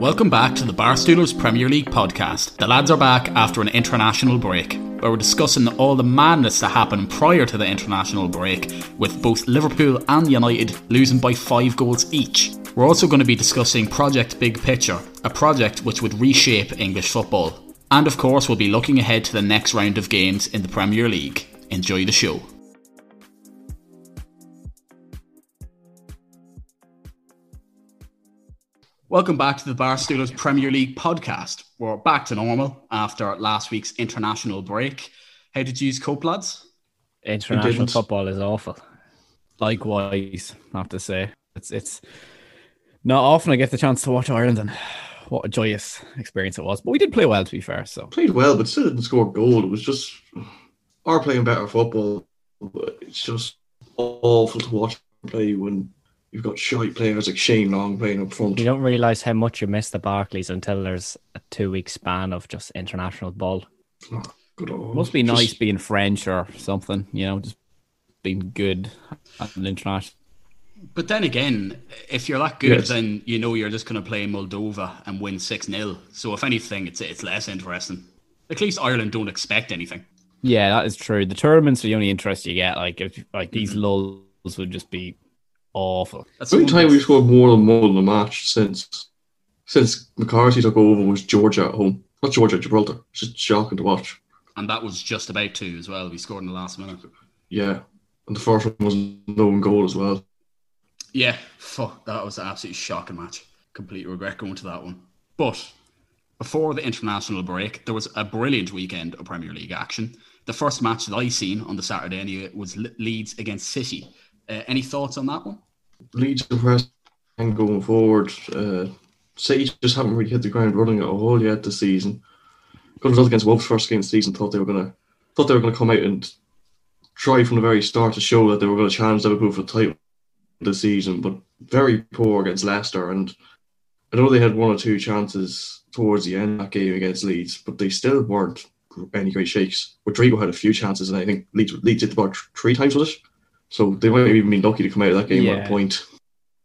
Welcome back to the Barstoolers Premier League podcast. The lads are back after an international break, where we're discussing all the madness that happened prior to the international break, with both Liverpool and United losing by five goals each. We're also going to be discussing Project Big Picture, a project which would reshape English football. And of course, we'll be looking ahead to the next round of games in the Premier League. Enjoy the show. Welcome back to the Barstoolers Premier League podcast. We're back to normal after last week's international break. How did you cope, lads? International football is awful. Likewise, I have to say. It's it's not often I get the chance to watch Ireland and what a joyous experience it was. But we did play well to be fair. So played well, but still didn't score a goal. It was just our playing better football. But it's just awful to watch play when you've got shy players like Shane Long playing up front. You don't realise how much you miss the Barclays until there's a two week span of just international ball. Oh, good old. Must be Just- nice being French or something, you know, just being good at an international. But then again, if you're that good, Yes. then you know you're just going to play Moldova and win 6 0. So, if anything, it's, it's less interesting. At least Ireland don't expect anything. Yeah, that is true. The tournaments are the only interest you get. Like if like these mm-hmm. lulls would just be awful. That's The only time we thing. scored more than one in a match since since McCarthy took over was Georgia at home. Not Georgia, Gibraltar. It's just shocking to watch. And that was just about two as well. We scored in the last minute. Yeah. And the first one was no one goal as well. Yeah, fuck, that was an absolutely shocking match. Complete regret going to that one. But before the international break, there was a brilliant weekend of Premier League action. The first match that I seen on the Saturday anyway was Le- Leeds against City. Uh, any thoughts on that one? Leeds and going forward. Uh, City just haven't really hit the ground running at all yet this season. Good result against Wolves first game of the season. Thought they were gonna thought they were gonna come out and try from the very start to show that they were to challenge Liverpool for the title this season, but very poor against Leicester. And I know they had one or two chances towards the end of that game against Leeds, but they still weren't any great shakes. Rodrigo had a few chances, and I think Leeds, Leeds the ball three times with it. So they might have even been lucky to come out of that game with Yeah. a point.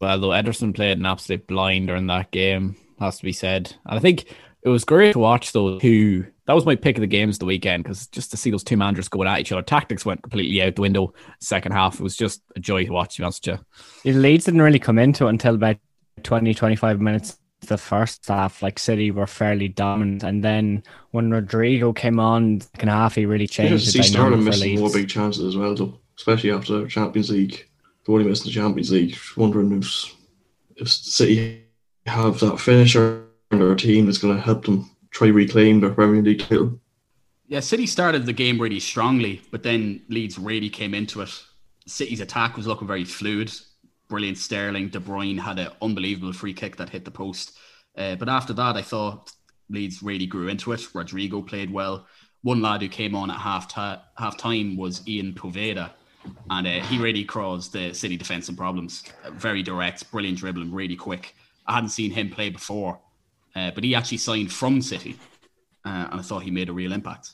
Well, though Ederson played an absolute blinder in that game, has to be said. And I think it was great to watch those two. That was my pick of the games the weekend because just to see those two managers going at each other, tactics went completely out the window. Second half, it was just a joy to watch. To be honest with you. The Leeds didn't really come into it until about 20, 25 minutes. The first half, like City were fairly dominant, and then when Rodrigo came on, second half he really changed just the see Sterling missing more big chances as well, though, especially after Champions League. The one he missed the Champions League. Just wondering if if City have that finisher in their team that's going to help them try reclaim their Premier League title. Yeah, City started the game really strongly, but then Leeds really came into it. City's attack was looking very fluid. Brilliant Sterling. De Bruyne had an unbelievable free kick that hit the post. Uh, but after that, I thought Leeds really grew into it. Rodrigo played well. One lad who came on at half, ti- half time was Ian Poveda, and uh, he really caused the City defence some problems. Very direct, brilliant dribbling, really quick. I hadn't seen him play before, uh, but he actually signed from City, uh, and I thought he made a real impact.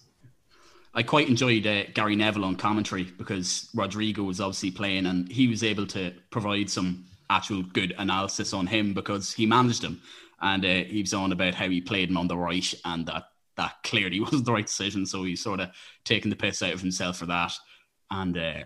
I quite enjoyed uh, Gary Neville on commentary because Rodrigo was obviously playing and he was able to provide some actual good analysis on him because he managed him. And uh, he was on about how he played him on the right and that that clearly wasn't the right decision. So he's sort of taking the piss out of himself for that. And uh,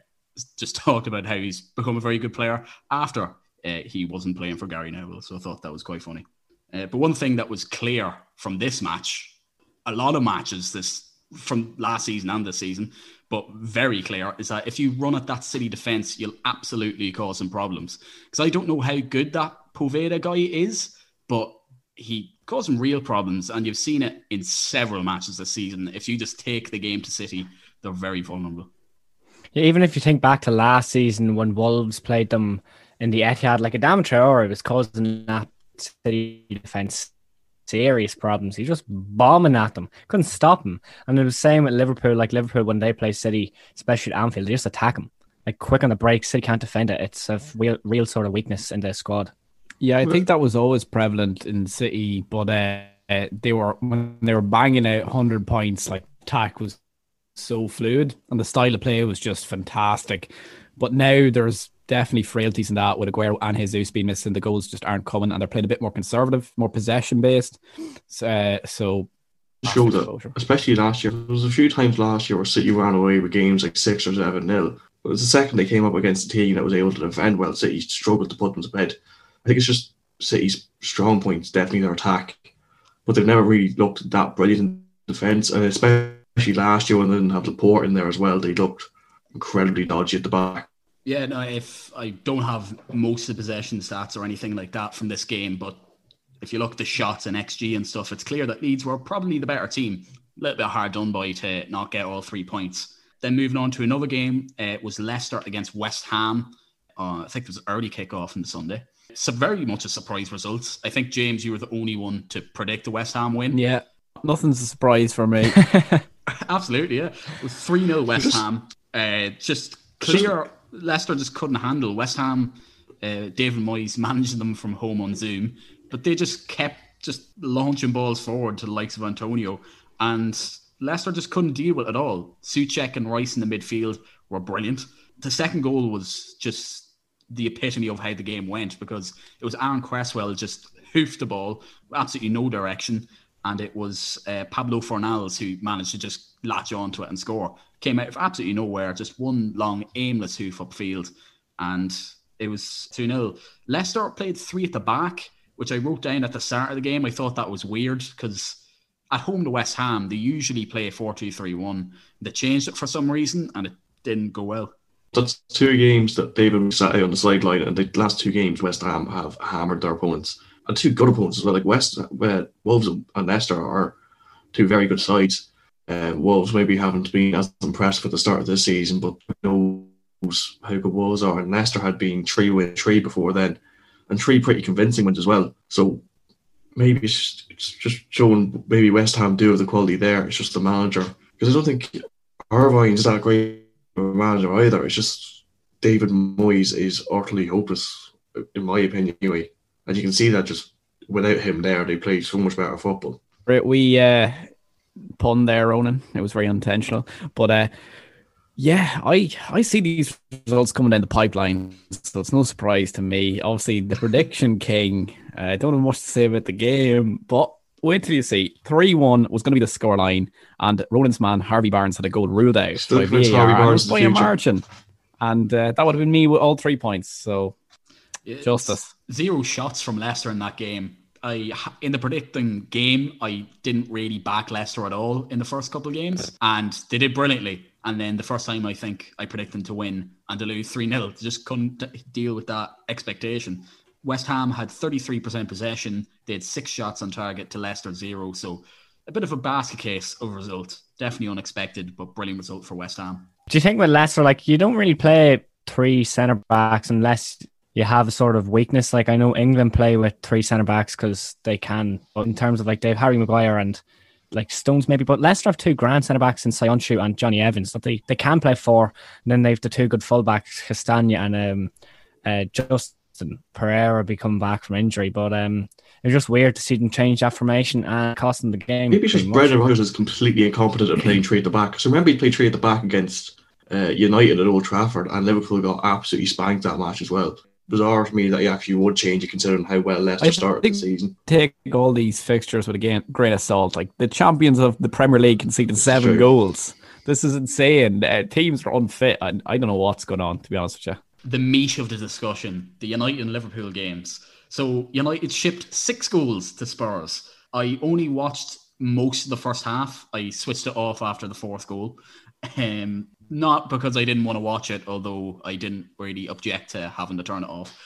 just talked about how he's become a very good player after uh, he wasn't playing for Gary Neville. So I thought that was quite funny. Uh, but one thing that was clear from this match, a lot of matches this from last season and this season, but very clear is that if you run at that City defense, you'll absolutely cause some problems. Because I don't know how good that Poveda guy is, but he caused some real problems, and you've seen it in several matches this season. If you just take the game to City, they're very vulnerable. Yeah, even if you think back to last season when Wolves played them in the Etihad, like Adama Traore was causing that City defense serious problems. He's just bombing at them, couldn't stop him. And it was the same with Liverpool. Like Liverpool when they play City, especially at Anfield, they just attack him like quick on the break. City can't defend it. It's a real, real sort of weakness in their squad. Yeah, I think that was always prevalent in City, but uh, they were when they were banging out hundred points. Like attack was so fluid, and the style of play was just fantastic. But now there's definitely frailties in that with Aguero and Jesus being missing. The goals just aren't coming, and they're playing a bit more conservative, more possession based. So, uh, so show that, especially last year. There was a few times last year where City ran away with games like six or seven nil. But it was the second they came up against a team that was able to defend well. City struggled to put them to bed. I think it's just City's strong points, definitely their attack, but they've never really looked that brilliant in defence, and especially last year when they didn't have Laporte in there as well, they looked incredibly dodgy at the back. Yeah, no, if I don't have most of the possession stats or anything like that from this game, but if you look at the shots and XG and stuff, it's clear that Leeds were probably the better team. A little bit hard done by to not get all three points. Then moving on to another game, uh, it was Leicester against West Ham. Uh, I think it was early kickoff on the Sunday. So very much a surprise result. I think James, you were the only one to predict the West Ham win. Yeah, nothing's a surprise for me. Absolutely, yeah. Three 0 West Ham. Uh, just clear Leicester just couldn't handle West Ham. Uh, David Moyes managing them from home on Zoom, but they just kept just launching balls forward to the likes of Antonio, and Leicester just couldn't deal with it at all. Soucek and Rice in the midfield were brilliant. The second goal was just the epitome of how the game went because it was Aaron Cresswell just hoofed the ball, absolutely no direction, and it was uh, Pablo Fornals who managed to just latch onto it and score. Came out of absolutely nowhere, just one long aimless hoof upfield, and it was 2 0. Leicester played three at the back, which I wrote down at the start of the game. I thought that was weird because at home to West Ham, they usually play 4 2 3 1. They changed it for some reason and it didn't go well. That's two games that David sat on the sideline, and the last two games, West Ham have hammered their opponents. And two good opponents as well. Like West, where Wolves and Leicester are two very good sides. Uh, Wolves maybe haven't been as impressed with the start of this season, but knows how good Wolves are. And Leicester had been three win three before then, and three pretty convincing ones as well. So maybe it's, it's just showing maybe West Ham do have the quality there. It's just the manager because I don't think Irvine's that great a manager either. It's just David Moyes is utterly hopeless, in my opinion, anyway. And you can see that just without him there, they play so much better football. Right, we uh, pun there, Ronan. It was very intentional, but uh, yeah, I I see these results coming down the pipeline, so it's no surprise to me. Obviously, the prediction king. Uh, I don't have much to say about the game, but wait till you see. Three one was going to be the scoreline, and Ronan's man Harvey Barnes had a goal ruled out Still by VAR Harvey Barnes by a margin, and uh, that would have been me with all three points. So Justice. Zero shots from Leicester in that game. I in the predicting game, I didn't really back Leicester at all in the first couple of games, and they did brilliantly. And then the first time I think I predict them to win and to lose 3 0, just couldn't deal with that expectation. West Ham had 33% possession. They had six shots on target to Leicester zero. So a bit of a basket case of result. Definitely unexpected, but brilliant result for West Ham. Do you think with Leicester, like you don't really play three centre backs unless you have a sort of weakness? Like I know England play with three centre backs because they can, but in terms of like they have Harry Maguire and like Stones maybe, but Leicester have two grand centre backs in Söyüncü and Jonny Evans that they, they can play four. And then they've the two good fullbacks, Castagna and um, uh, Justin Pereira be coming back from injury. But um, it's just weird to see them change that formation and costing the game. Maybe it's just. Brendan Rodgers is completely incompetent at playing three at the back. So remember, he played three at the back against uh, United at Old Trafford, and Liverpool got absolutely spanked that match as well. Bizarre for me that he actually would change it considering how well Leicester I started think- the season. take all these fixtures with a grain, grain of salt. Like the champions of the Premier League conceded seven true. goals. This is insane. Uh, teams are unfit. I, I don't know what's going on, to be honest with you. the meat of the discussion, the United and Liverpool games. So United shipped six goals to Spurs. I only watched most of the first half. I switched it off after the fourth goal. Um, not because I didn't want to watch it, although I didn't really object to having to turn it off.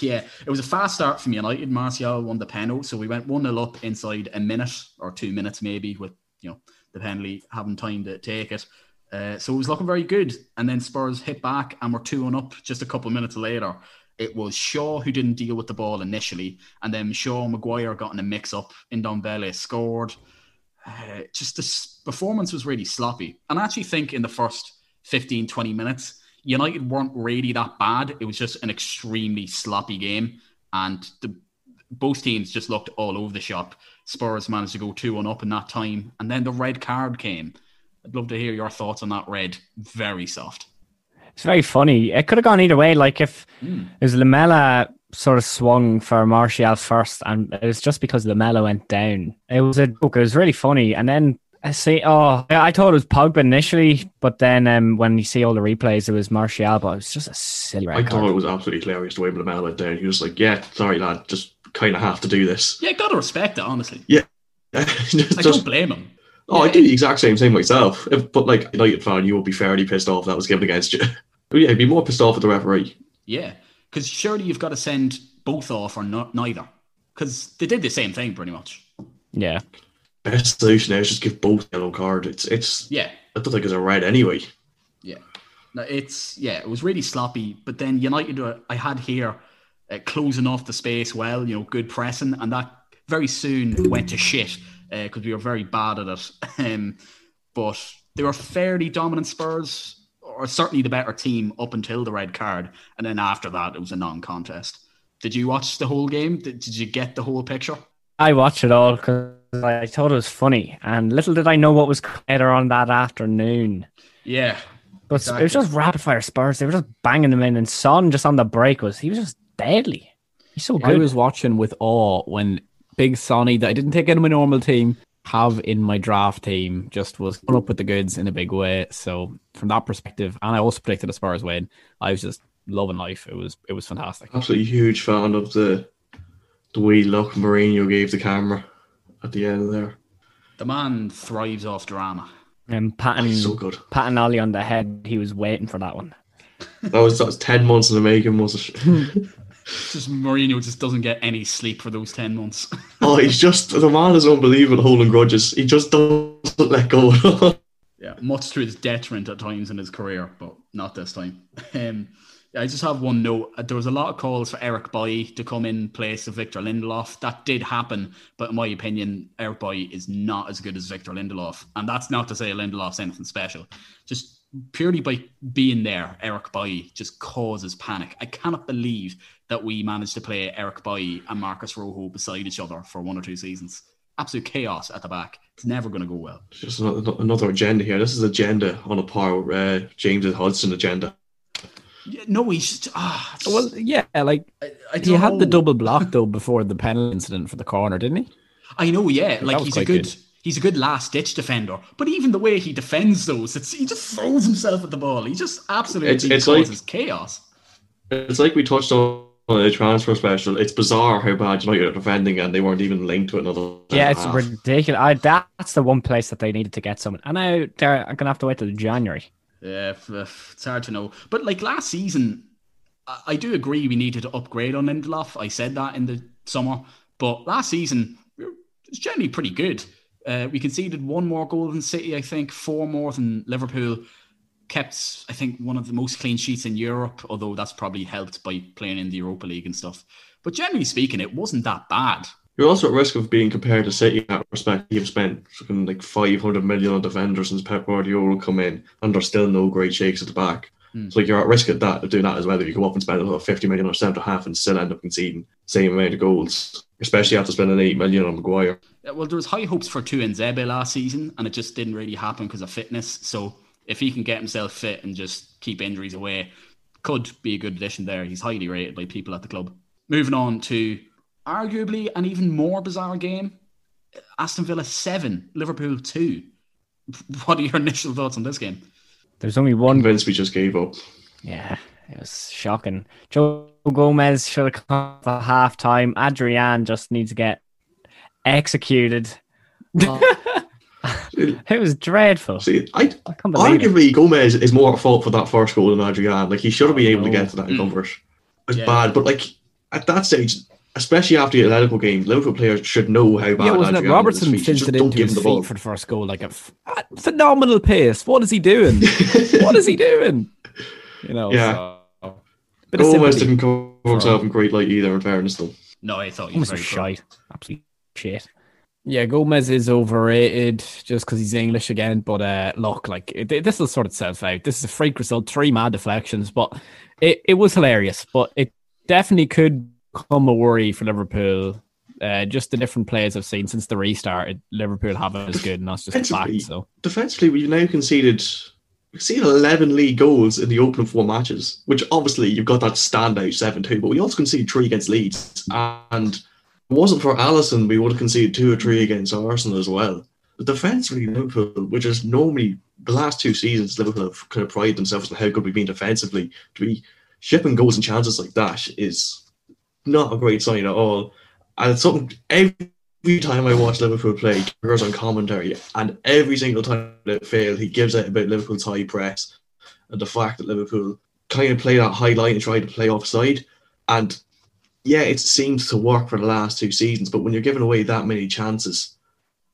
Yeah, it was a fast start from United. Martial won the penalty, so we went 1 0 up inside a minute or two minutes, maybe, with you know the penalty having time to take it. Uh, so it was looking very good. And then Spurs hit back and were 2 1 up just a couple of minutes later. It was Shaw who didn't deal with the ball initially. And then Shaw and Maguire got in a mix up. Ndombele scored. Uh, just the performance was really sloppy. And I actually think in the first 15, 20 minutes, United weren't really that bad. It was just an extremely sloppy game. And the, both teams just looked all over the shop. Spurs managed to go 2 1 up in that time. And then the red card came. I'd love to hear your thoughts on that red. Very soft. It's very funny. It could have gone either way. Like if mm. it was Lamela sort of swung for Martial first, and it was just because Lamela went down. It was a joke. It was really funny. And then I see. oh, I thought it was Pogba initially, but then um, when you see all the replays, it was Martial. But it was just a silly. I thought it was absolutely hilarious the way Lamela went down. He was like, "Yeah, sorry, lad, just kind of have to do this." Yeah, gotta respect it, honestly. Yeah, just, I don't blame him. Oh, yeah, I do the exact same thing myself. If, but like United fan, you would be fairly pissed off that was given against you. but yeah, I'd be more pissed off at the referee. Yeah, because surely you've got to send both off or not neither. Because they did the same thing pretty much. Yeah. Best solution is just give both yellow card. It's it's yeah. I don't think it's a red anyway. Yeah. No, it's yeah. It was really sloppy. But then United, uh, I had here uh, closing off the space well. You know, good pressing, and that very soon went to shit because uh, we were very bad at it. Um, but they were fairly dominant Spurs, or certainly the better team up until the red card, and then after that it was a non-contest. Did you watch the whole game? Did, did you get the whole picture? I watched it all because I thought it was funny, and little did I know what was later on that afternoon. Yeah, but exactly. it was just rapid fire Spurs. They were just banging them in, and Son just on the break was he was just deadly. He's so good. I was watching with awe when Big Sonny that I didn't take in my normal team have in my draft team just was coming up with the goods in a big way. So from that perspective, and I also predicted as far as win, I was just loving life. It was it was fantastic. Absolutely huge fan of the the way look Mourinho gave the camera at the end there. The man thrives off drama. And patting, so good. patting Ollie on the head, he was waiting for that one. that was that was ten months in the making, was it? just Mourinho just doesn't get any sleep for those ten months. oh, he's just the man is unbelievable holding grudges. He just doesn't let go. yeah, much to his detriment at times in his career, but not this time. Um, I just have one note. There was a lot of calls for Eric Bailly to come in place of Victor Lindelof. That did happen, but in my opinion, Eric Bailly is not as good as Victor Lindelof. And that's not to say Lindelof's anything special. Just purely by being there, Eric Bailly just causes panic. I cannot believe that we managed to play Eric Bailly and Marcos Rojo beside each other for one or two seasons. Absolute chaos at the back. It's never going to go well. Just another agenda here. This is agenda on a par with uh, James Hudson agenda. Yeah, no, he's just, ah. well, yeah, like I, I he had the double block though before the penalty incident for the corner, didn't he? I know, yeah. Like he's a good, good, he's a good last ditch defender. But even the way he defends those, it's he just throws himself at the ball. He just absolutely it's, it's causes like, chaos. It's like we touched on the transfer special. It's bizarre how bad United are defending, and they weren't even linked to another. Yeah, it's half. ridiculous. I, that's the one place that they needed to get someone, and now they're going to have to wait till January. Yeah, it's hard to know. But like last season, I do agree we needed to upgrade on Lindelof. I said that in the summer, but last season it's generally pretty good. Uh, we conceded one more goal than City, I think, four more than Liverpool. Kept, I think, one of the most clean sheets in Europe, although that's probably helped by playing in the Europa League and stuff. But generally speaking, it wasn't that bad. You're also at risk of being compared to City in that respect. You've spent like 500 million on defenders since Pep Guardiola come in, and there's still no great shakes at the back. Mm. So like you're at risk of that of doing that as well. If you go up and spend another 50 million or centre half and still end up conceding same amount of goals, especially after spending 8 million on Maguire. Yeah, well, there was high hopes for Tuanzebe last season, and it just didn't really happen because of fitness. So if he can get himself fit and just keep injuries away, could be a good addition there. He's highly rated by people at the club. Moving on to arguably an even more bizarre game. Aston Villa 7, Liverpool 2. What are your initial thoughts on this game? There's only one. Convinced we just gave up. Yeah, it was shocking. Joe Gomez should have come for half time. Adrian just needs to get executed. it was dreadful. See, I, I arguably it. Gomez is more at fault for that first goal than Adrian. Like he should have been able to get to that in mm. comfort. It's yeah. bad, but like at that stage, especially after the Atletico game, Liverpool players should know how bad. Yeah, wasn't it? Robertson is. Just fizzed it don't into give his him the ball. feet for the first goal, like a f- a phenomenal pace. What is he doing? what is he doing? You know, Yeah. so, bit of Gomez didn't come himself in great light either. In fairness, though. No, I thought he was Almost very shite. Absolute shit. Yeah, Gomez is overrated just because he's English again. But uh, look, like it, this will sort itself out. This is a freak result, three mad deflections, but it, it was hilarious. But it definitely could become a worry for Liverpool. Uh, just the different players I've seen since the restart, Liverpool haven't as good, and that's just a fact. So defensively, we've now conceded we've seen 11 league goals in the opening four matches, which obviously you've got that standout 7 2, but we also conceded three against Leeds. And if it wasn't for Alisson, we would have conceded two or three against Arsenal as well. But defensively, Liverpool, which is normally the last two seasons, Liverpool have kind of prided themselves on how good we've been defensively. To be shipping goals and chances like that is not a great sign at all. And it's something every time I watch Liverpool play, goes on commentary, and every single time it failed, he gives out about Liverpool's high press and the fact that Liverpool kind of play that high line and try to play offside. And yeah, it seems to work for the last two seasons, but when you're giving away that many chances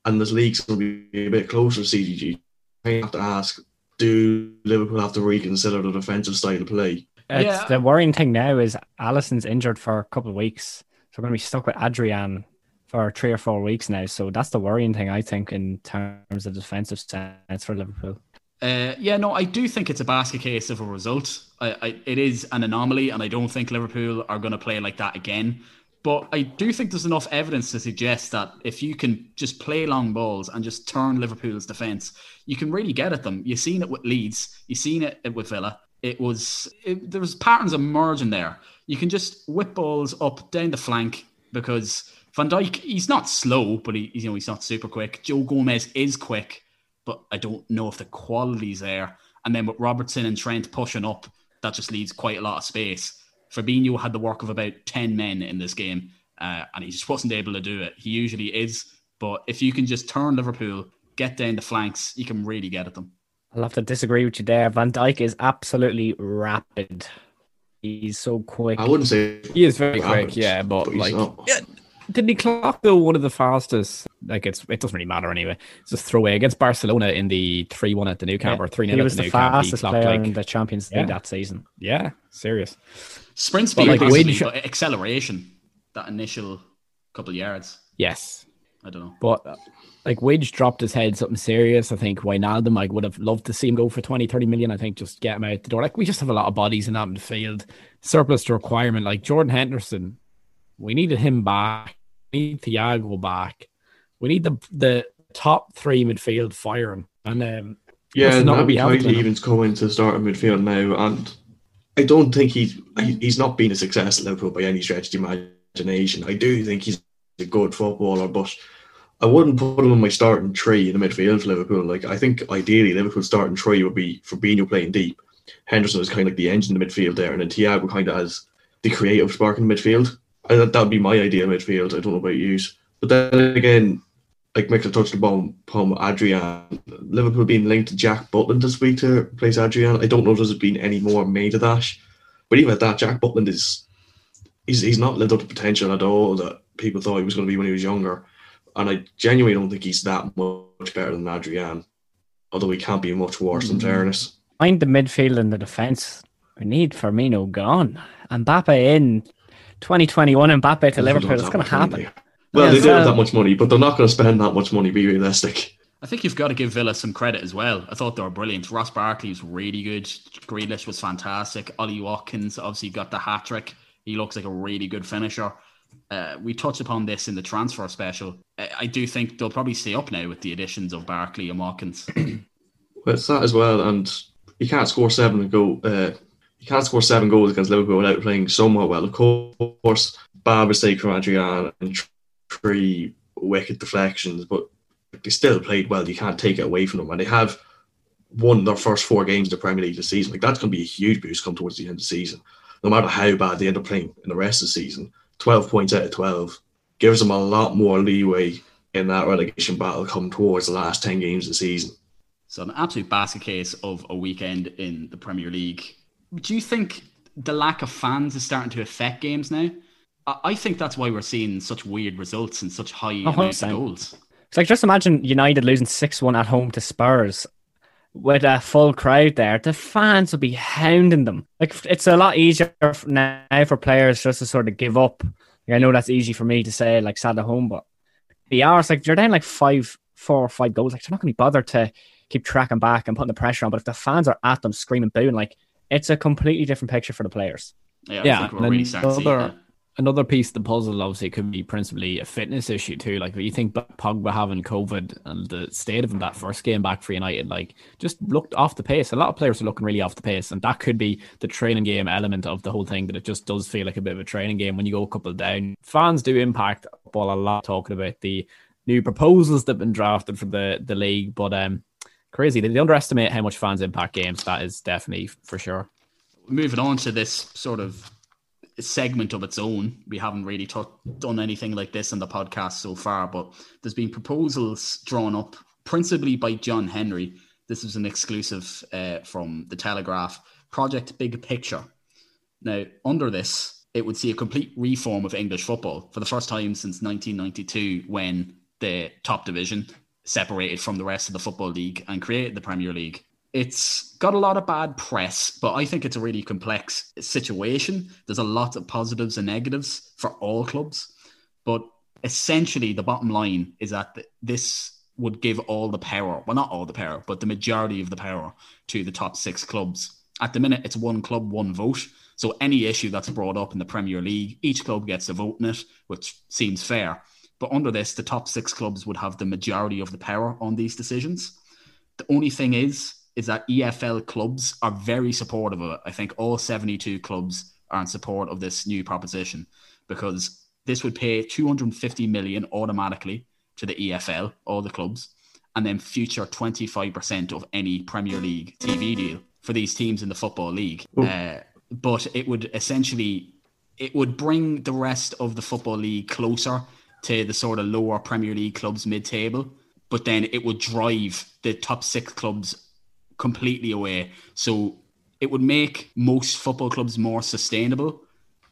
and this league's going to be a bit closer to CGG, I have to ask, do Liverpool have to reconsider the defensive style of play? It's Yeah. the worrying thing now is Alisson's injured for a couple of weeks, so we're going to be stuck with Adrian for three or four weeks now. So that's the worrying thing, I think, in terms of defensive sense for Liverpool. Uh, yeah, no, I do think it's a basket case of a result. I, I, it is an anomaly, and I don't think Liverpool are going to play like that again. But I do think there's enough evidence to suggest that if you can just play long balls and just turn Liverpool's defence, you can really get at them. You've seen it with Leeds, you've seen it with Villa. It was it, there was patterns emerging there. You can just whip balls up down the flank because Van Dijk he's not slow, but he you know he's not super quick. Joe Gomez is quick but I don't know if the quality's there. And then with Robertson and Trent pushing up, that just leaves quite a lot of space. Fabinho had the work of about 10 men in this game, uh, and he just wasn't able to do it. He usually is, but if you can just turn Liverpool, get down the flanks, you can really get at them. I'll have to disagree with you there. Van Dijk is absolutely rapid. He's so quick. I wouldn't say he is very rapid, quick, yeah. But, but like, yeah, didn't he clock though one of the fastest? Like it's it doesn't really matter anyway. It's just throwaway against Barcelona in the three one at the new camp or three he 0 was at the the new camp. He fastest clocked player like in the Champions League Yeah. that season. yeah, serious. Sprint But, speed, like, possibly, Wade- but acceleration, that initial couple of yards, Yes, I don't know. but uh, like Widge dropped his head something serious. I think Wijnaldum, I would have loved to see him go for 20, 30 million. I think just get him out the door. Like we just have a lot of bodies in that midfield, surplus to requirement. Like Jordan Henderson, we needed him back. We need Thiago back. We need the the top three midfield firing. And um, Yeah, Naby we have at Keita even's coming to start in midfield now, and I don't think he's he's not been a success at Liverpool by any stretch of the imagination. I do think he's a good footballer, but I wouldn't put him in my starting three in the midfield for Liverpool. Like I think ideally Liverpool's starting three would be Fabinho playing deep. Henderson is kind of like the engine in the midfield there, and then Thiago kind of has the creative spark in the midfield. I, that would be my ideal midfield. I don't know about you, but then again, like Mick touched upon, upon Adrian, Liverpool being linked to Jack Butland this week to replace Adrian. I don't know if there's been any more made of that, but even at that, Jack Butland is he's he's not lived up to potential at all that people thought he was going to be when he was younger, and I genuinely don't think he's that much better than Adrian. Although he can't be much worse in mm. fairness. Mind the midfield and the defense. We need Firmino gone. Mbappe in 2021. Mbappe to Liverpool. Don't It's going to much money. happen. Well, Yeah, they don't have that much money, but they're not going to spend that much money. Be realistic. I think you've got to give Villa some credit as well. I thought they were brilliant. Ross Barkley was really good. Grealish was fantastic. Ollie Watkins obviously got the hat trick. He looks like a really good finisher. Uh, we touched upon this in the transfer special. I, I do think they'll probably stay up now with the additions of Barkley and Watkins. Well, it's that as well, and you can't score seven go. Uh, you can't score seven goals against Liverpool without playing somewhat well. Of course, bad mistake from Adrian and three wicked deflections, but they still played well. You can't take it away from them, and they have won their first four games of the Premier League this season. Like that's going to be a huge boost come towards the end of the season. No matter how bad they end up playing in the rest of the season, twelve points out of twelve gives them a lot more leeway in that relegation battle come towards the last ten games of the season. So an absolute basket case of a weekend in the Premier League. Do you think the lack of fans is starting to affect games now? I think that's why we're seeing such weird results and such high amounts of goals. It's like just imagine United losing six one at home to Spurs with a full crowd there. The fans will be hounding them. Like it's a lot easier now for players just to sort of give up. Like, I know that's easy for me to say, like sat at home, but the hours like you're down like five, four or five goals. Like they're not going to be bothered to keep tracking back and putting the pressure on. But if the fans are at them screaming, booing, like it's a completely different picture for the players. Yeah, yeah. Really another, another piece of the puzzle obviously could be principally a fitness issue too. Like you think Pogba having COVID and the state of him that first game back for United, like just looked off the pace. A lot of players are looking really off the pace, and that could be the training game element of the whole thing. That it just does feel like a bit of a training game when you go a couple down. Fans do impact football a lot. Talking about the new proposals that've been drafted for the the league, but um, crazy. They underestimate how much fans impact games. That is definitely for sure. Moving on to this sort of segment of its own. We haven't really t- done anything like this in the podcast so far, but there's been proposals drawn up principally by John Henry. This is an exclusive uh, from the Telegraph Project Big Picture. Now, under this, it would see a complete reform of English football for the first time since 1992 when the top division separated from the rest of the Football League and created the Premier League. It's got a lot of bad press, but I think it's a really complex situation. There's a lot of positives and negatives for all clubs. But essentially, the bottom line is that this would give all the power, well, not all the power, but the majority of the power to the top six clubs. At the minute, it's one club, one vote. So any issue that's brought up in the Premier League, each club gets a vote in it, which seems fair. But under this, the top six clubs would have the majority of the power on these decisions. The only thing is, is that EFL clubs are very supportive of it. I think all 72 clubs are in support of this new proposition because this would pay 250 million automatically to the EFL, all the clubs, and then future 25% of any Premier League TV deal for these teams in the Football League. Uh, but it would essentially it would bring the rest of the Football League closer to the sort of lower Premier League clubs mid-table, but then it would drive the top six clubs completely away. So it would make most football clubs more sustainable,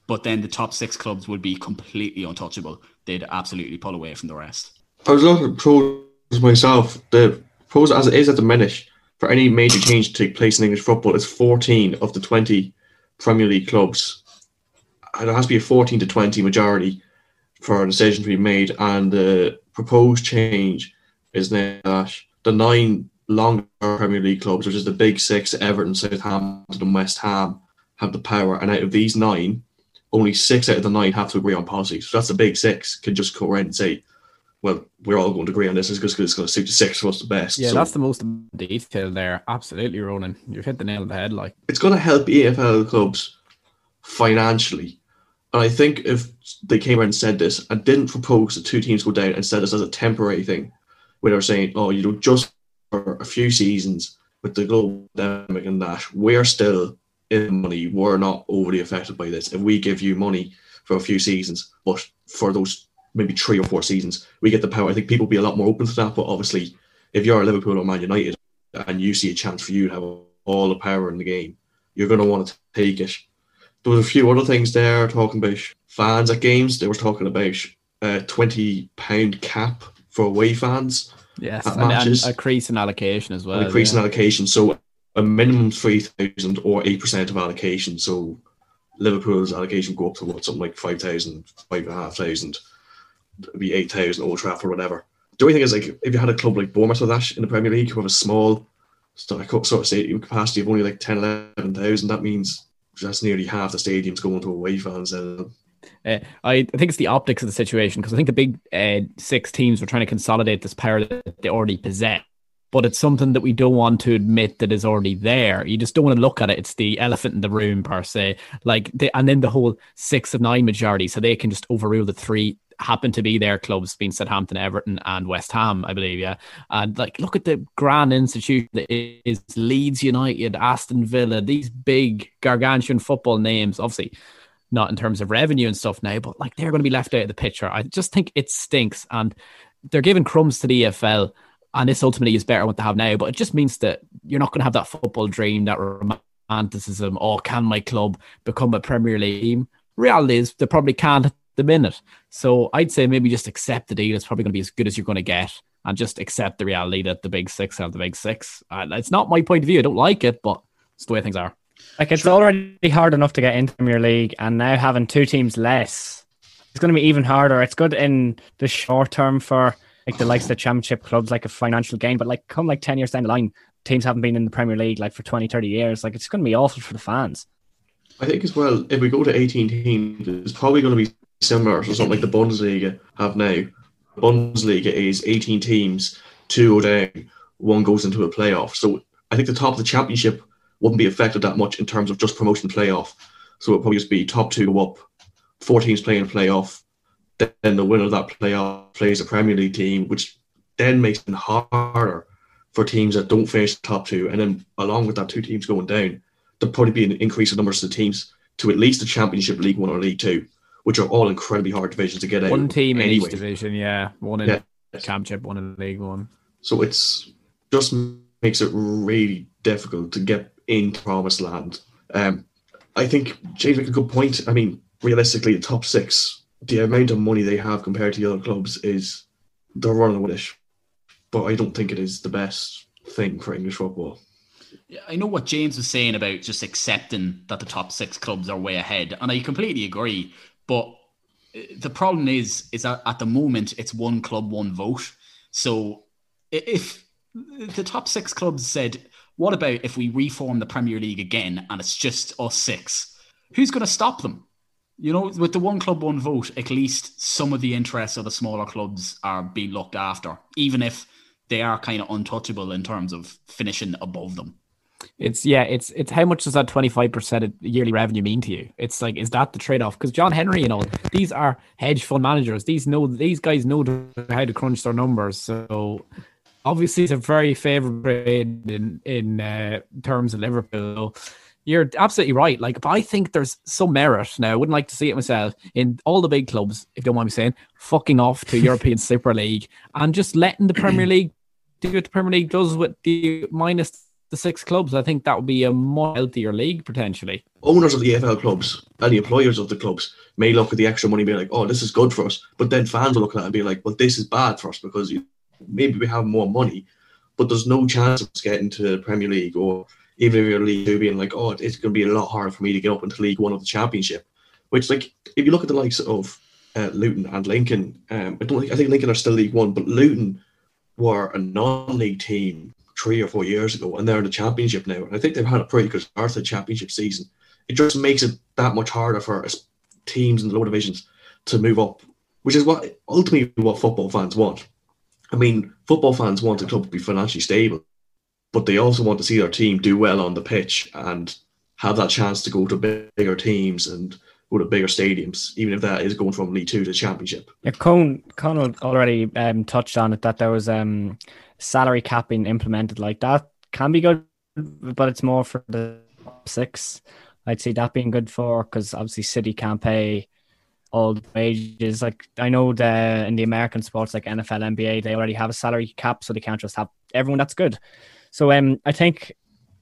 but then the top six clubs would be completely untouchable. They'd absolutely pull away from the rest. I was looking at pros myself. The pros as it is at the minute for any major change to take place in English football is 14 of the 20 Premier League clubs. And there has to be a 14 to 20 majority for a decision to be made. And the proposed change is that the nine longer Premier League clubs, which is the big six, Everton, Southampton, and West Ham, have the power. And out of these nine, only six out of the nine have to agree on policy. So that's the big six can just go around and say, well, we're all going to agree on this because it's going to suit the six of us the best. Yeah, so, that's the most detail there. Absolutely, Ronan. You've hit the nail on the head. Like it's going to help EFL clubs financially. And I think if they came around and said this and didn't propose the two teams go down and said this as a temporary thing, where they're saying, oh, you know, just for a few seasons with the global pandemic and that, we're still in money. We're not overly affected by this. If we give you money for a few seasons, but for those maybe three or four seasons, we get the power. I think people be a lot more open to that. But obviously, if you're a Liverpool or Man United and you see a chance for you to have all the power in the game, you're going to want to take it. There was a few other things there talking about fans at games. They were talking about a twenty pound cap for away fans. Yes, and, and, a crease in allocation as well. And a crease yeah. in allocation. So a minimum three thousand or eight percent of allocation. So Liverpool's allocation go up to what something like five thousand, five and a half thousand. It'd be eight thousand Old Trafford or whatever. The only thing is like if you had a club like Bournemouth or that in the Premier League who have a small sort of stadium capacity of only like 10, 11,000, that means that's nearly half the stadiums going to away fans. And uh, I, think it's the optics of the situation because I think the big uh, six teams were trying to consolidate this power that they already possess. But it's something that we don't want to admit that is already there. You just don't want to look at it. It's the elephant in the room per se. Like, and then the whole six of nine majority, so they can just overrule the three happen to be their clubs being Southampton, Everton, and West Ham, I believe. Yeah, and like look at the grand institution that is Leeds United, Aston Villa, these big gargantuan football names. Obviously, not in terms of revenue and stuff now, but like they're going to be left out of the picture. I just think it stinks, and they're giving crumbs to the EFL, and this ultimately is better what they have now. But it just means that you're not going to have that football dream, that romanticism. Or oh, can my club become a Premier League team? Reality is they probably can't at the minute. So I'd say maybe just accept the deal. It's probably going to be as good as you're going to get, and just accept the reality that the big six have the big six. It's not my point of view. I don't like it, but it's the way things are. Like it's already hard enough to get into Premier League, and now having two teams less, it's going to be even harder. It's good in the short term for like the likes of the championship clubs, like a financial gain, but like come like 10 years down the line, teams haven't been in the Premier League like for 20, 30 years. Like it's going to be awful for the fans. I think as well, if we go to 18 teams, it's probably going to be similar to something like the Bundesliga have now. Bundesliga is 18 teams, two go down, one goes into a playoff. So I think the top of the championship wouldn't be affected that much in terms of just promotion playoff. So it'll probably just be top two go up, four teams playing playoff, then the winner of that playoff plays a Premier League team, which then makes it harder for teams that don't finish top two. And then along with that, two teams going down, there'll probably be an increase in numbers of teams to at least the Championship, League One, or League Two, which are all incredibly hard divisions to get out. One team anyway. in each division, yeah. One in yeah. Championship, one in League One. So it's just makes it really difficult to get into promised land. Um, I think James make a good point. I mean, realistically, the top six the amount of money they have compared to the other clubs is they're running with it. But I don't think it is the best thing for English football. I know what James was saying about just accepting that the top six clubs are way ahead, and I completely agree. But uh, the problem is, is that at the moment it's one club, one vote. So if the top six clubs said, "What about if we reform the Premier League again and it's just us six? Who's going to stop them? you know, with the one club, one vote, at least some of the interests of the smaller clubs are being looked after, even if they are kind of untouchable in terms of finishing above them. It's yeah, it's it's how much does that twenty five percent of yearly revenue mean to you? It's like is that the trade off? Because John Henry and all these are hedge fund managers. These know these guys know how to crunch their numbers. So obviously, it's a very favorable trade in in uh, terms of Liverpool. You're absolutely right. Like, but I think there's some merit now. I wouldn't like to see it myself in all the big clubs, if you don't mind me saying, fucking off to European Super League and just letting the Premier League do what the Premier League does with the minus the six clubs. I think that would be a more healthier league potentially. Owners of the EFL clubs and the employers of the clubs may look at the extra money and be like, "Oh, this is good for us," but then fans will look at it and be like, "Well, this is bad for us because maybe we have more money, but there's no chance of us getting to the Premier League or." even if you're League Two, being like, oh, it's going to be a lot harder for me to get up into League One of the Championship. Which, like, if you look at the likes of uh, Luton and Lincoln, um, I don't think I think Lincoln are still League One, but Luton were a non-league team three or four years ago, and they're in the Championship now. And I think they've had a pretty good start to the Championship season. It just makes it that much harder for teams in the lower divisions to move up, which is what ultimately what football fans want. I mean, football fans want the club to be financially stable but they also want to see their team do well on the pitch and have that chance to go to bigger teams and go to bigger stadiums, even if that is going from League Two to Championship. Yeah, Con Conal already um, touched on it that there was um, salary capping implemented like that can be good, but it's more for the top six. I'd see that being good for because obviously City can't pay all the wages. Like I know the in the American sports like NFL, NBA, they already have a salary cap, so they can't just have everyone. That's good. So um, I think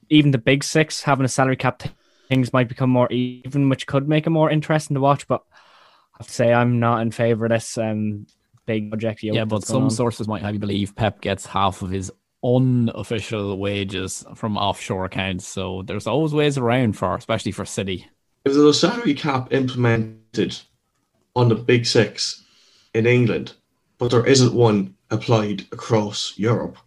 even the big six having a salary cap things might become more even, which could make it more interesting to watch. But I have to say I'm not in favour of this um, big project. Yeah, but some on. sources might have you believe Pep gets half of his unofficial wages from offshore accounts. So there's always ways around for, especially for City. If there's a salary cap implemented on the big six in England, but there isn't one applied across Europe,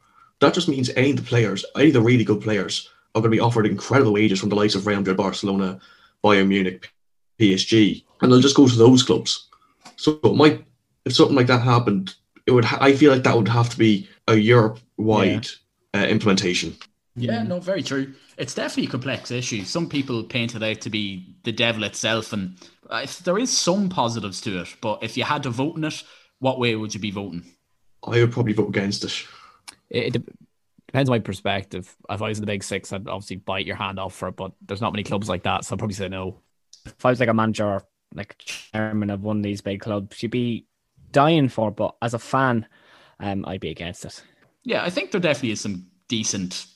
that just means any of the players, any of the really good players, are going to be offered incredible wages from the likes of Real Madrid, Barcelona, Bayern Munich, PSG, and they'll just go to those clubs. So it might, if something like that happened, it would. Ha- I feel like that would have to be a Europe-wide yeah. uh, implementation. Yeah, no, very true. It's definitely a complex issue. Some people paint it out to be the devil itself, and there is some positives to it. But if you had to vote in it, what way would you be voting? I would probably vote against it it, it depends on my perspective. If I was in the big six, I'd obviously bite your hand off for it, but there's not many clubs like that, so I'd probably say no. If I was like a manager or like chairman of one of these big clubs, you'd be dying for it, but as a fan, um, I'd be against it. Yeah, I think there definitely is some decent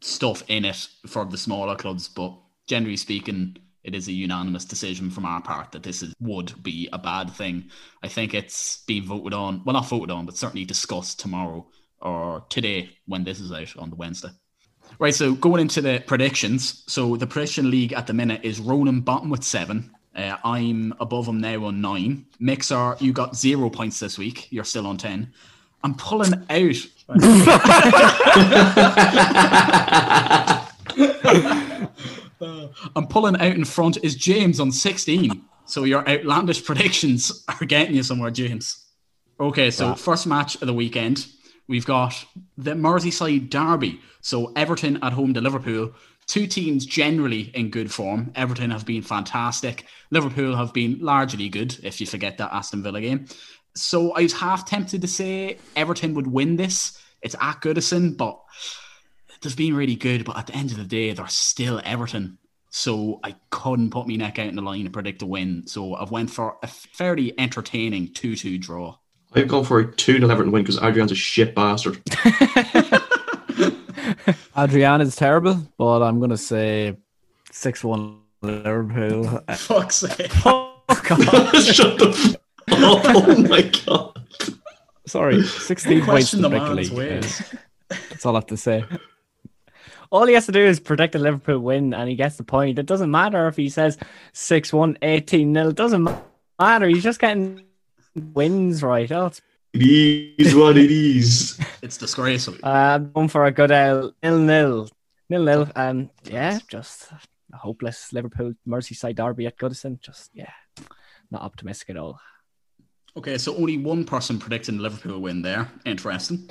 stuff in it for the smaller clubs, but generally speaking, it is a unanimous decision from our part that this is, would be a bad thing. I think it's being voted on, well, not voted on, but certainly discussed tomorrow or today when this is out on the Wednesday. Right, so going into the predictions. So the prediction league at the minute is Ronan bottom with seven. Uh, I'm above him now on nine. Mixer, you got zero points this week. You're still on 10. I'm pulling out. I'm pulling out in front is James on 16. So your outlandish predictions are getting you somewhere, James. Okay, so first match of the weekend, we've got the Merseyside Derby. So Everton at home to Liverpool. Two teams generally in good form. Everton have been fantastic. Liverpool have been largely good, if you forget that Aston Villa game. So I was half tempted to say Everton would win this. It's at Goodison, but they've been really good. But at the end of the day, they're still Everton. So I couldn't put my neck out in the line and predict a win. So I've went for a fairly entertaining 2-2 draw. I've gone for a 2 0 Everton win because Adrian's a shit bastard. Adrian is terrible, but I'm going to say 6 1 Liverpool. Fuck's sake. Fuck off. Shut the f- up. Oh my god. Sorry, 16 points Question to the man's league. ways. That's all I have to say. All he has to do is predict a Liverpool win and he gets the point. It doesn't matter if he says 6 1, 18 0. It doesn't matter. He's just getting wins right. Oh, it's, It is what it is. It's disgraceful. uh, I'm going for a good L. Nil nil. Nil nil. Um, yeah, just a hopeless Liverpool Merseyside derby at Goodison. Just, yeah, not optimistic at all. Okay, so only one person predicting Liverpool win there. Interesting.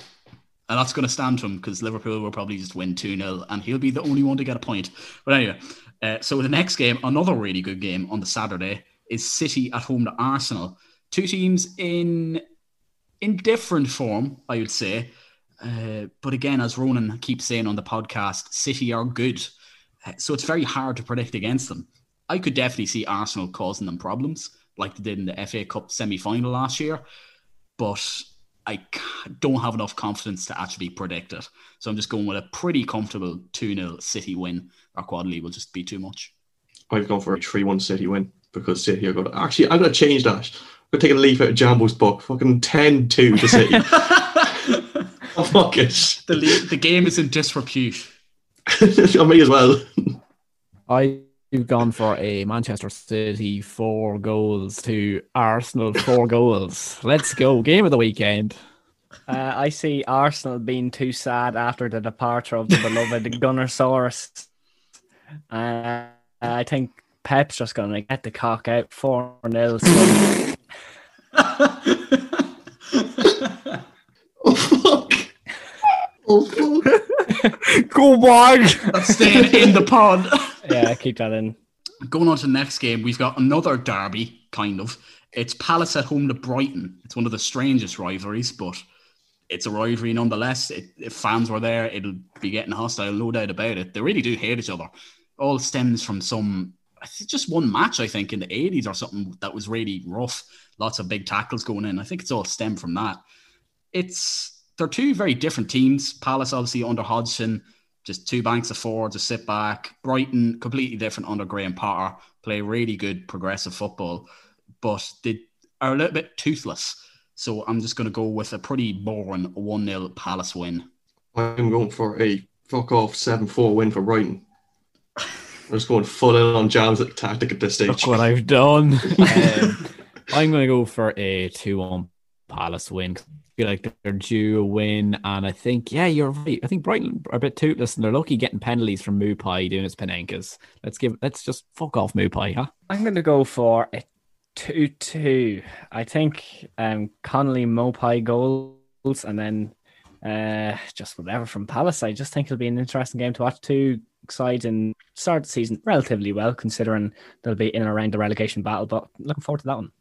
And that's going to stand to him because Liverpool will probably just win 2 0 and he'll be the only one to get a point. But anyway, uh, so the next game, another really good game on the Saturday, is City at home to Arsenal. Two teams in in different form, I would say. Uh, but again, as Ronan keeps saying on the podcast, City are good. Uh, so it's very hard to predict against them. I could definitely see Arsenal causing them problems like they did in the FA Cup semi final last year. But I don't have enough confidence to actually predict it. So I'm just going with a pretty comfortable 2 0 City win. Our quadley will just be too much. I've gone for a 3 1 City win because City are going to. Actually, I'm going to change that. I'm going to take a leaf out of Jambo's book. Fucking 10 2 to City. oh, fuck it. The, the game is in disrepute. I may as well. I've gone for a Manchester City four goals to Arsenal four goals. Let's go. Game of the weekend. Uh, I see Arsenal being too sad after the departure of the beloved Gunnersaurus. Uh, I think Pep's just going to get the cock out 4 0. Oh, fuck. Oh, fuck. Go back. That's staying in the pod. yeah, keep that in. Going on to the next game, we've got another derby, kind of. It's Palace at home to Brighton. It's one of the strangest rivalries, but it's a rivalry nonetheless. It, if fans were there, it'll be getting hostile, no doubt about it. They really do hate each other. All stems from some, just one match, I think, in the 80s or something that was really rough. Lots of big tackles going in. I think it's all stemmed from that. It's they're two very different teams. Palace, obviously, under Hodgson, just two banks of forwards, a sit back. Brighton, completely different under Graham Potter, play really good progressive football, but they are a little bit toothless. So I'm just going to go with a pretty boring 1 0 Palace win. I'm going for a fuck off 7 4 win for Brighton. I'm just going full in on Jam's tactic at this stage. Look what I've done. Um, I'm going to go for a 2 1 Palace win. I feel like they're due a win. And I think, yeah, you're right. I think Brighton are a bit toothless and they're lucky getting penalties from Maupay doing his Panenkas. Let's give, let's just fuck off Maupay, huh? I'm going to go for a 2 2. I think um, Connolly Maupay goals and then uh, just whatever from Palace. I just think it'll be an interesting game to watch. Two sides and start the season relatively well, considering they'll be in and around the relegation battle. But looking forward to that one.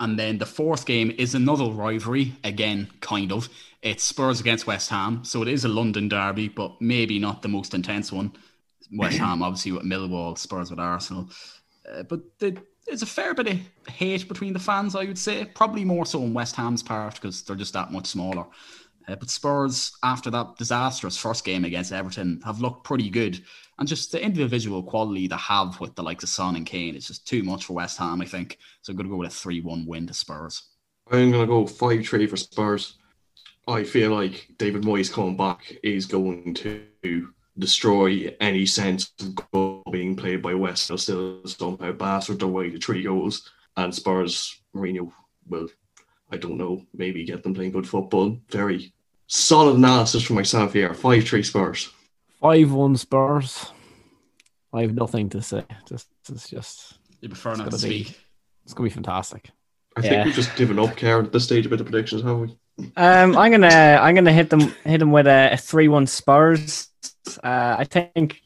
And then the fourth game is another rivalry, again, kind of. It's Spurs against West Ham. So it is a London derby, but maybe not the most intense one. West Ham, obviously, with Millwall, Spurs with Arsenal. Uh, but the, there's a fair bit of hate between the fans, I would say. Probably more so on West Ham's part because they're just that much smaller. Uh, but Spurs, after that disastrous first game against Everton, have looked pretty good. And just the individual quality they have with the likes of Son and Kane is just too much for West Ham, I think. So I'm going to go with a 3 1 win to Spurs. I'm going to go 5 3 for Spurs. I feel like David Moyes coming back is going to destroy any sense of goal being played by West. They'll still somehow bastard their way to three goals. And Spurs, Mourinho will, I don't know, maybe get them playing good football. Very solid analysis from myself here. 5 3 Spurs. 5 1 Spurs. I have nothing to say. Just, it's just. You prefer not to be, speak. It's going to be fantastic. I think we've just given up, Karen, at this stage a bit of predictions, haven't we? Um, I'm gonna I'm gonna hit them hit them with a, a three one Spurs. Uh, I think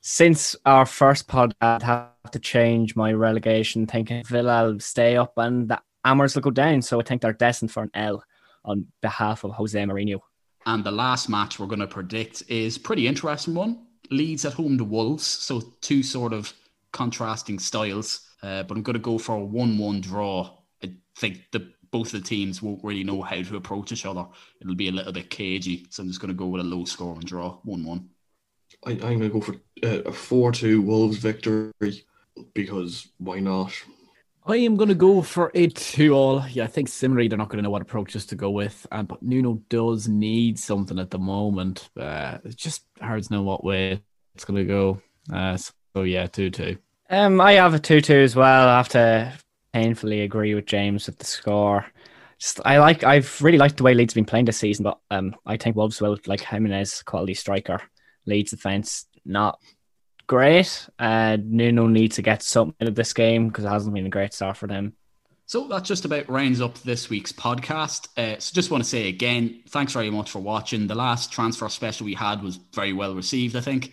since our first pod, I'd have to change my relegation. Thinking Villa will stay up and the Amers will go down. So I think they're destined for an L on behalf of Jose Mourinho. And the last match we're going to predict is pretty interesting one. Leeds at home to Wolves, so two sort of contrasting styles. Uh, but I'm going to go for a one-one draw. I think the both the teams won't really know how to approach each other. It'll be a little bit cagey, so I'm just going to go with a low score and draw one-one. I, I'm going to go for uh, a four-two Wolves victory because why not? I am going to go for a two all. Yeah, I think similarly they're not going to know what approaches to go with, and but Nuno does need something at the moment. Uh, it's just hard to know what way it's going to go. Uh, so yeah, two two. Um, I have a two two as well. I have to painfully agree with James with the score. Just, I like. I've really liked the way Leeds have been playing this season, but um, I think Wolves will like Jimenez, quality striker, Leeds defense not great. Uh, Nuno needs to get something out of this game because it hasn't been a great start for them. So that just about rounds up this week's podcast. Uh, so just want to say again, thanks very much for watching. The last transfer special we had was very well received. I think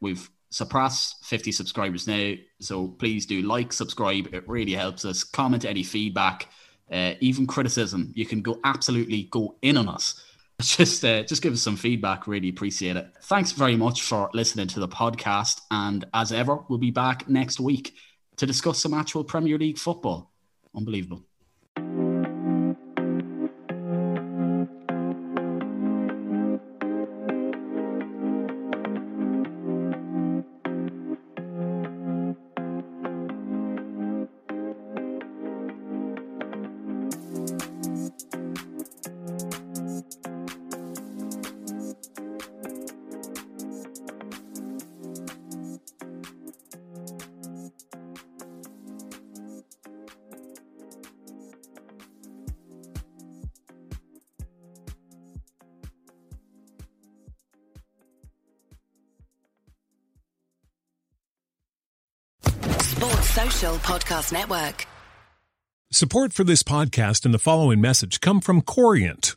we've surpassed 50 subscribers now. So please do like, subscribe. It really helps us. Comment any feedback, uh, even criticism. You can go absolutely go in on us just uh, just give us some feedback. Really appreciate it. Thanks very much for listening to the podcast. And as ever, we'll be back next week to discuss some actual Premier League football. Unbelievable. Podcast Network. Support for this podcast and the following message come from Corient.